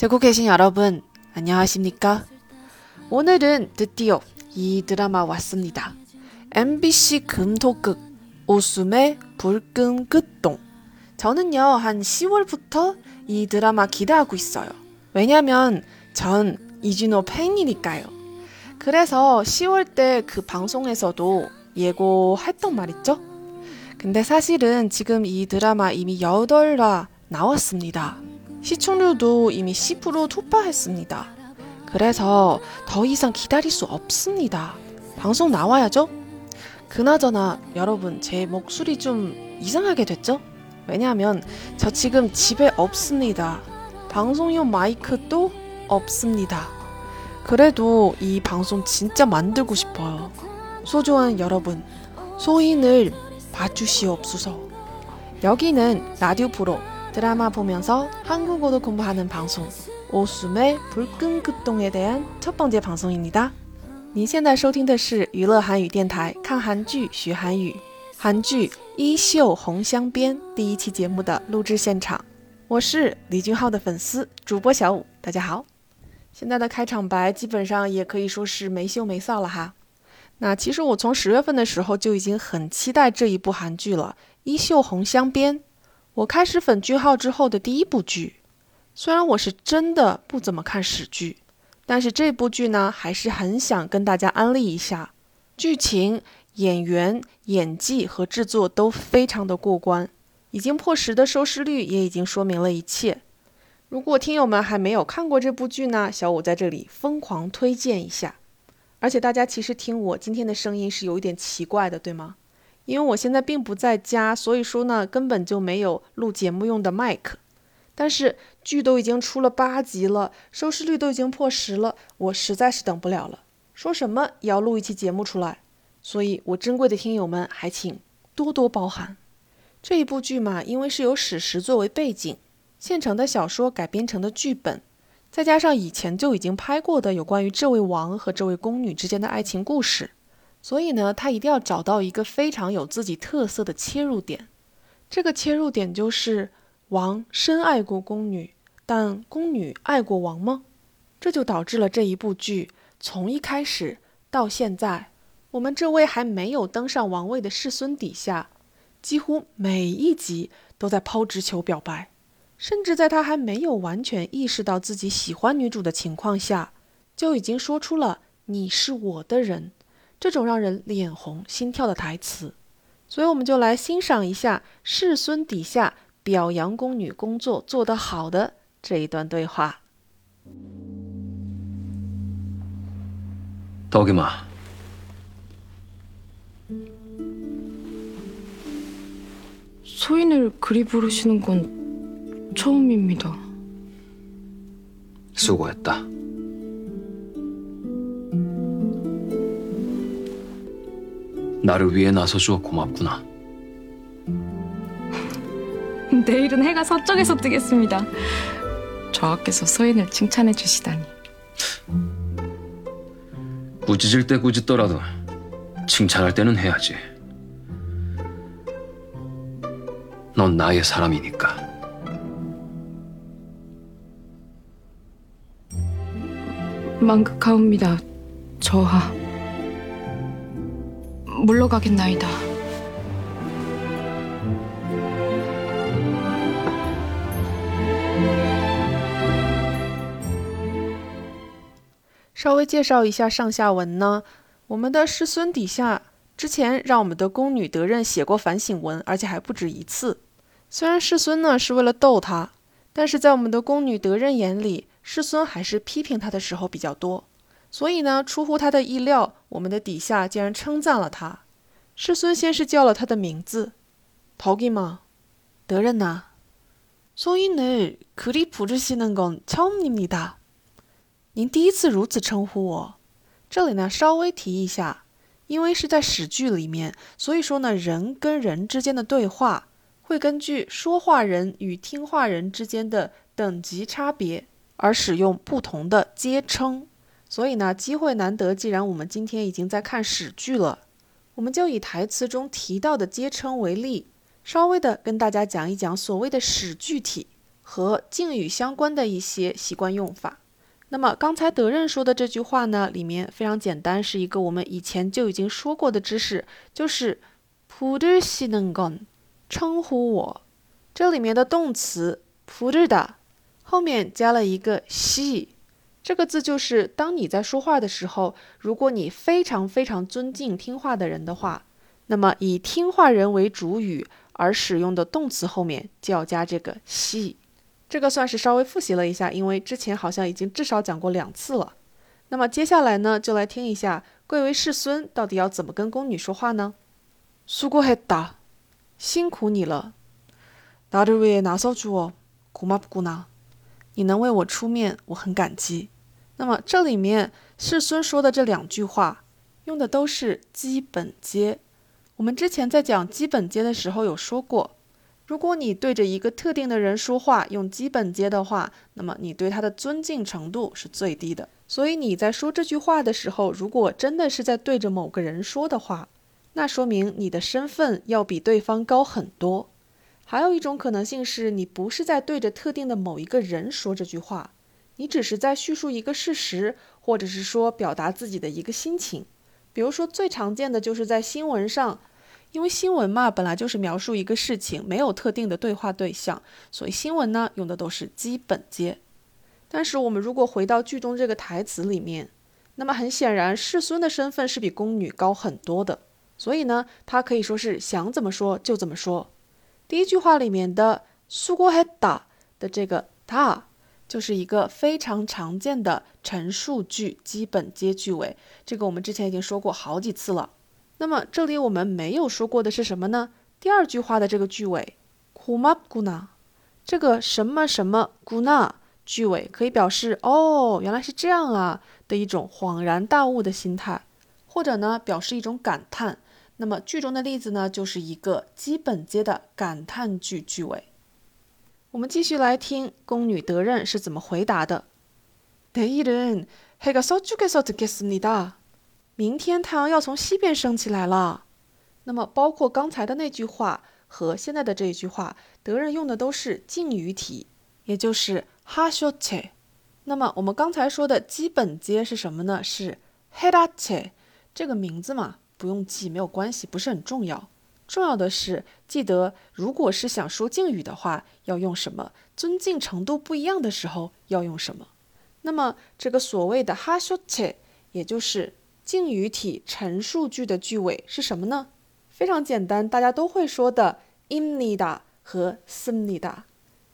듣고 계신 여러분, 안녕하십니까? 오늘은 드디어 이 드라마 왔습니다. MBC 금토극 오숨의 불끈 끝동. 저는요, 한 10월부터 이 드라마 기대하고 있어요. 왜냐면 전 이준호 팬이니까요. 그래서 10월 때 그 방송에서도 예고했던 말 있죠? 근데 사실은 지금 이 드라마 이미 8화 나왔습니다. 시청률도 이미 10%突破했습니다. 그래서 더 이상 기다릴 수 없습니다. 방송 나와야죠? 그나저나 여러분 제 목소리 좀 이상하게 됐죠? 왜냐하면 저 지금 집에 없습니다. 방송용 마이크도 없습니다. 그래도 이 방송 진짜 만들고 싶어요. 소중한 여러분, 소인을 봐주시옵소서. 여기는 라디오 프로 드라마 보면서 한국어도 공부하는 방송 오숨의 불끈 급동에 대한 첫 번째 방송입니다. 您现在收听的是娱乐韩语电台看韩剧学韩语韩剧一秀红香边第一期节目的录制现场。我是李俊浩的粉丝主播小五，大家好。现在的开场白基本上也可以说是没羞没臊了哈。那其实我从十月份的时候就已经很期待这一部韩剧了，《一秀红香边》。 我开始粉句号之后的第一部剧。虽然我是真的不怎么看史剧，但是这部剧呢，还是很想跟大家安利一下。剧情、演员、演技和制作都非常的过关，已经破十的收视率也已经说明了一切。如果听友们还没有看过这部剧呢，小五在这里疯狂推荐一下。而且大家其实听我今天的声音是有一点奇怪的，对吗？因为我现在并不在家，所以说呢，根本就没有录节目用的麦克。但是剧都已经出了八集了，收视率都已经破十了，我实在是等不了了。说什么也要录一期节目出来，所以我珍贵的听友们还请多多包涵。这一部剧嘛，因为是由史实作为背景，现成的小说改编成的剧本。再加上以前就已经拍过的有关于这位王和这位宫女之间的爱情故事，所以呢，他一定要找到一个非常有自己特色的切入点。这个切入点就是王深爱过宫女，但宫女爱过王吗？这就导致了这一部剧从一开始到现在，我们这位还没有登上王位的世孙底下，几乎每一集都在抛直球表白。甚至在他还没有完全意识到自己喜欢女主的情况下，就已经说出了“你是我的人”这种让人脸红心跳的台词。所以，我们就来欣赏一下世孙底下表扬宫女工作做得好的这一段对话。덕이마소인을그리부르시는건 처음입니다. 수고했다. 나를 위해 나서주어 고맙구나. 내일은 해가 서쪽에서 뜨겠습니다. 저하께서 소인을 칭찬해 주시다니. 꾸짖을 때 꾸짖더라도 칭찬할 때는 해야지. 넌 나의 사람이니까. 망극하옵니다. 저하. 물러가겠나이다.稍微介绍一下上下文呢。我们的世孙底下之前让我们的宫女德任写过反省文，而且还不止一次。虽然世孙呢是为了逗他，但是在我们的宫女德任眼里，世孙还是批评他的时候比较多。 所以呢，出乎他的意料，我们的底下竟然称赞了他。世孙先是叫了他的名字，陶吉吗？德任呐。소인을그리부르시는건처음입니 다。 您第一次如此称呼我。这里呢，稍微提一下，因为是在史剧里面，所以说呢，人跟人之间的对话会根据说话人与听话人之间的等级差别而使用不同的接称。 所以呢，机会难得。既然我们今天已经在看史剧了，我们就以台词中提到的皆称为例，稍微的跟大家讲一讲所谓的史具体和敬语相关的一些习惯用法。那么刚才德任说的这句话呢，里面非常简单，是一个我们以前就已经说过的知识，就是 “putu shinengon”，称呼我。这里面的动词 “putu” 后面加了一个 “shi”。这个字就是当你在说话的时候，如果你非常非常尊敬听话的人的话，那么以听话人为主语而使用的动词后面就要加这个시。这个算是稍微复习了一下，因为之前好像已经至少讲过两次了。那么接下来呢，就来听一下贵为世孙到底要怎么跟宫女说话呢？수고했 다， 辛苦你了。나를위해나서주어고맙구 나， 你能为我出面，我很感激。那么这里面世孙说的这两句话，用的都是基本接。我们之前在讲基本接的时候有说过。如果你对着一个特定的人说话用基本接的话，那么你对他的尊敬程度是最低的。所以你在说这句话的时候，如果真的是在对着某个人说的话，那说明你的身份要比对方高很多。还有一种可能性是你不是在对着特定的某一个人说这句话，你只是在叙述一个事实，或者是说表达自己的一个心情。比如说最常见的就是在新闻上。因为新闻嘛，本来就是描述一个事情，没有特定的对话对象，所以新闻呢用的都是基本接。但是我们如果回到剧中这个台词里面，那么很显然世孙的身份是比宫女高很多的，所以呢，他可以说是想怎么说就怎么说。第一句话里面的수고했다的这个다就是一个非常常见的陈述句基本接句尾，这个我们之前已经说过好几次了。那么这里我们没有说过的是什么呢？第二句话的这个句尾，고맙구 나， 这个什么什么구나句尾可以表示哦，原来是这样啊的一种恍然大悟的心态，或者呢表示一种感叹。 那么句中的例子呢，就是一个基本接的感叹句句尾。我们继续来听宫女德任是怎么回答的。내일은해가서쪽에서듣겠습니다明天太阳要从西边升起来了。那么，包括刚才的那句话和现在的这一句话，德任用的都是敬语体，也就是哈修切。那么，我们刚才说的基本接是什么呢？是黑拉切。这个名字嘛， 不用记，没有关系，不是很重要。重要的是记得，如果是想说敬语的话，要用什么？尊敬程度不一样的时候要用什么？那么，这个所谓的哈修切，也就是。敬语体陈述句的句尾是什么呢？非常简单，大家都会说的 im nida 和 sim nida，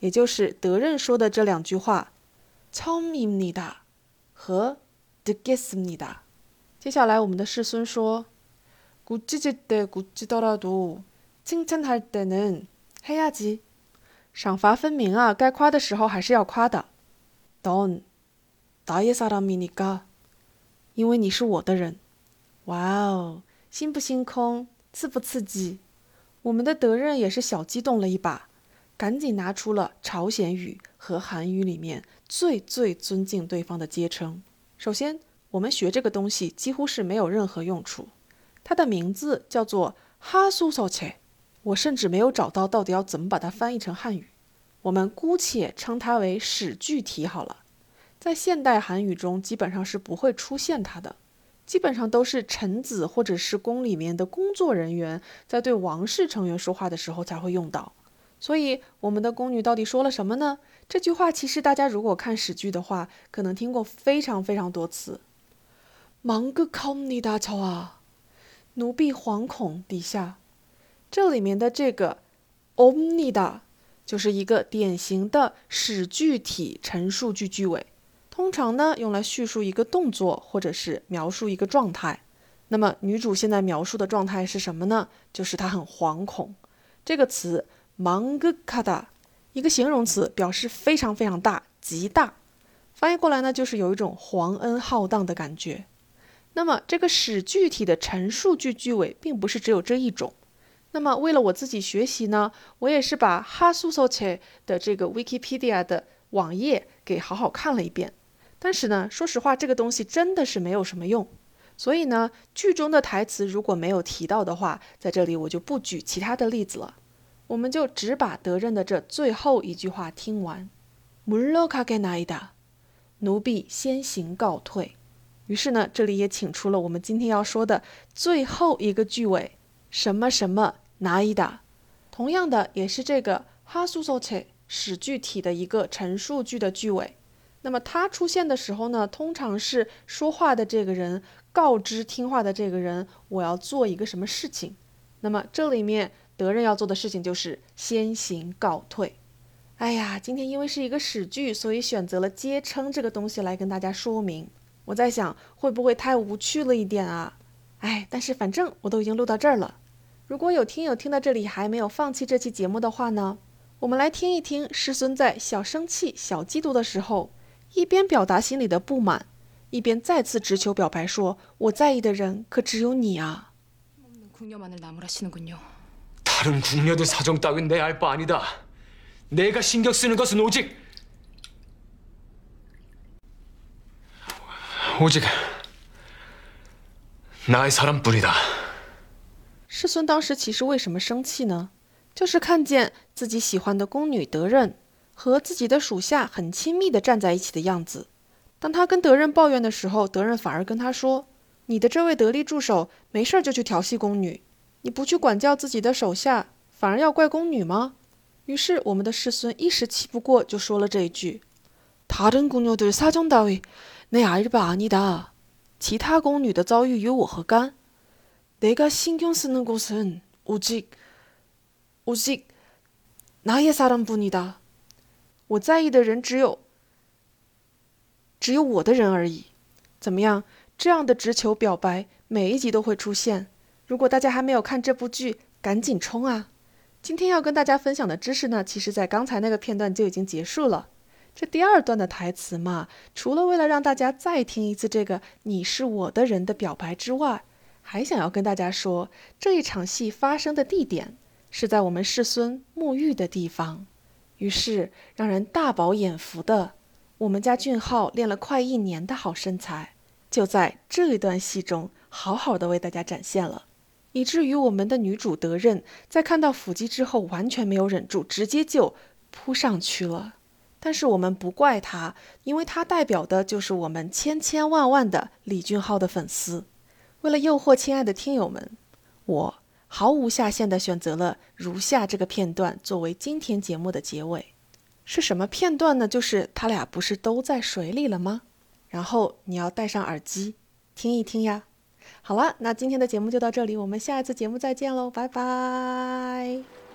也就是德任说的这两句话，tom im nida 和 de gism nida。接下来我们的世孙说， 굳지질때굳지더라도칭찬할때는해야 지。 赏罚分明啊，该夸的时候还是要夸的。넌나의사람이니 까。 因为你是我的人，哇哦，心不心空，刺不刺激？我们的德任也是小激动了一把，赶紧拿出了朝鲜语和韩语里面最最尊敬对方的接称。首先，我们学这个东西几乎是没有任何用处， 它的名字叫做哈苏索切，我甚至没有找到到底要怎么把它翻译成汉语，我们姑且称它为史具体好了。在现代韩语中，基本上是不会出现它的，基本上都是臣子或者是宫里面的工作人员在对王室成员说话的时候才会用到。所以，我们的宫女到底说了什么呢？这句话其实大家如果看史剧的话，可能听过非常非常多次。忙个考你大乔啊，奴婢惶恐底下，这里面的这个 omnida 就是一个典型的史句体陈述句句尾。通常呢，用来叙述一个动作，或者是描述一个状态。那么，女主现在描述的状态是什么呢？就是她很惶恐。这个词 “mangkada”，一个形容词，表示非常非常大，极大。翻译过来呢，就是有一种皇恩浩荡的感觉。那么，这个使具体的陈述句句尾，并不是只有这一种。那么，为了我自己学习呢，我也是把哈苏索切的这个 Wikipedia 的网页给好好看了一遍。但是呢，说实话，这个东西真的是没有什么用。所以呢，剧中的台词如果没有提到的话，在这里我就不举其他的例子了。我们就只把德任的这最后一句话听完。 물러가게나이 다， 奴婢先行告退。 于是呢这里也请出了我们今天要说的最后一个句尾什么什么拿一打？同样的也是这个哈苏索采史具体的一个陈述句的句尾。那么它出现的时候呢通常是说话的这个人告知听话的这个人我要做一个什么事情？那么这里面德仁要做的事情就是先行告退。哎呀今天因为是一个史句所以选择了接称这个东西来跟大家说明。我在想，会不会太无趣了一点啊？哎，但是反正我都已经录到这儿了。如果有听友听到这里还没有放弃这期节目的话呢，我们来听一听师孙在小生气、小嫉妒的时候，一边表达心里的不满，一边再次直球表白说：“我在意的人可只有你啊。”다른궁녀들사정따윈내알바아니다 내가신경쓰는것은오직 오직나의사람뿐이다师孙当时其实为什么生气呢？就是看见自己喜欢的宫女德任和自己的属下很亲密的站在一起的样子。当他跟德任抱怨的时候，德任反而跟他说：“你的这位得力助手没事就去调戏宫女。”你不去管教自己的手下，反而要怪宫女吗？于是我们的世孙一时气不过，就说了这一句：“다른궁녀들사정따위 내알바아니다其他宫女的遭遇与我何干？내가신경쓰는곳은오직오직나의사람뿐이다我在意的人只有只有我的人而已。怎么样？这样的直球表白，每一集都会出现。如果大家还没有看这部剧，赶紧冲啊！今天要跟大家分享的知识呢，其实在刚才那个片段就已经结束了。 这第二段的台词嘛，除了为了让大家再听一次这个“你是我的人”的表白之外，还想要跟大家说，这一场戏发生的地点是在我们世孙沐浴的地方。于是，让人大饱眼福的我们家俊浩练了快一年的好身材，就在这一段戏中好好的为大家展现了。以至于我们的女主德任在看到腹肌之后，完全没有忍住，直接就扑上去了。但是我们不怪他，因为他代表的就是我们千千万万的李俊浩的粉丝。为了诱惑亲爱的听友们，我毫无下限的选择了如下这个片段作为今天节目的结尾。是什么片段呢？就是他俩不是都在水里了吗？然后你要戴上耳机听一听呀。好了，那今天的节目就到这里，我们下一次节目再见喽，拜拜。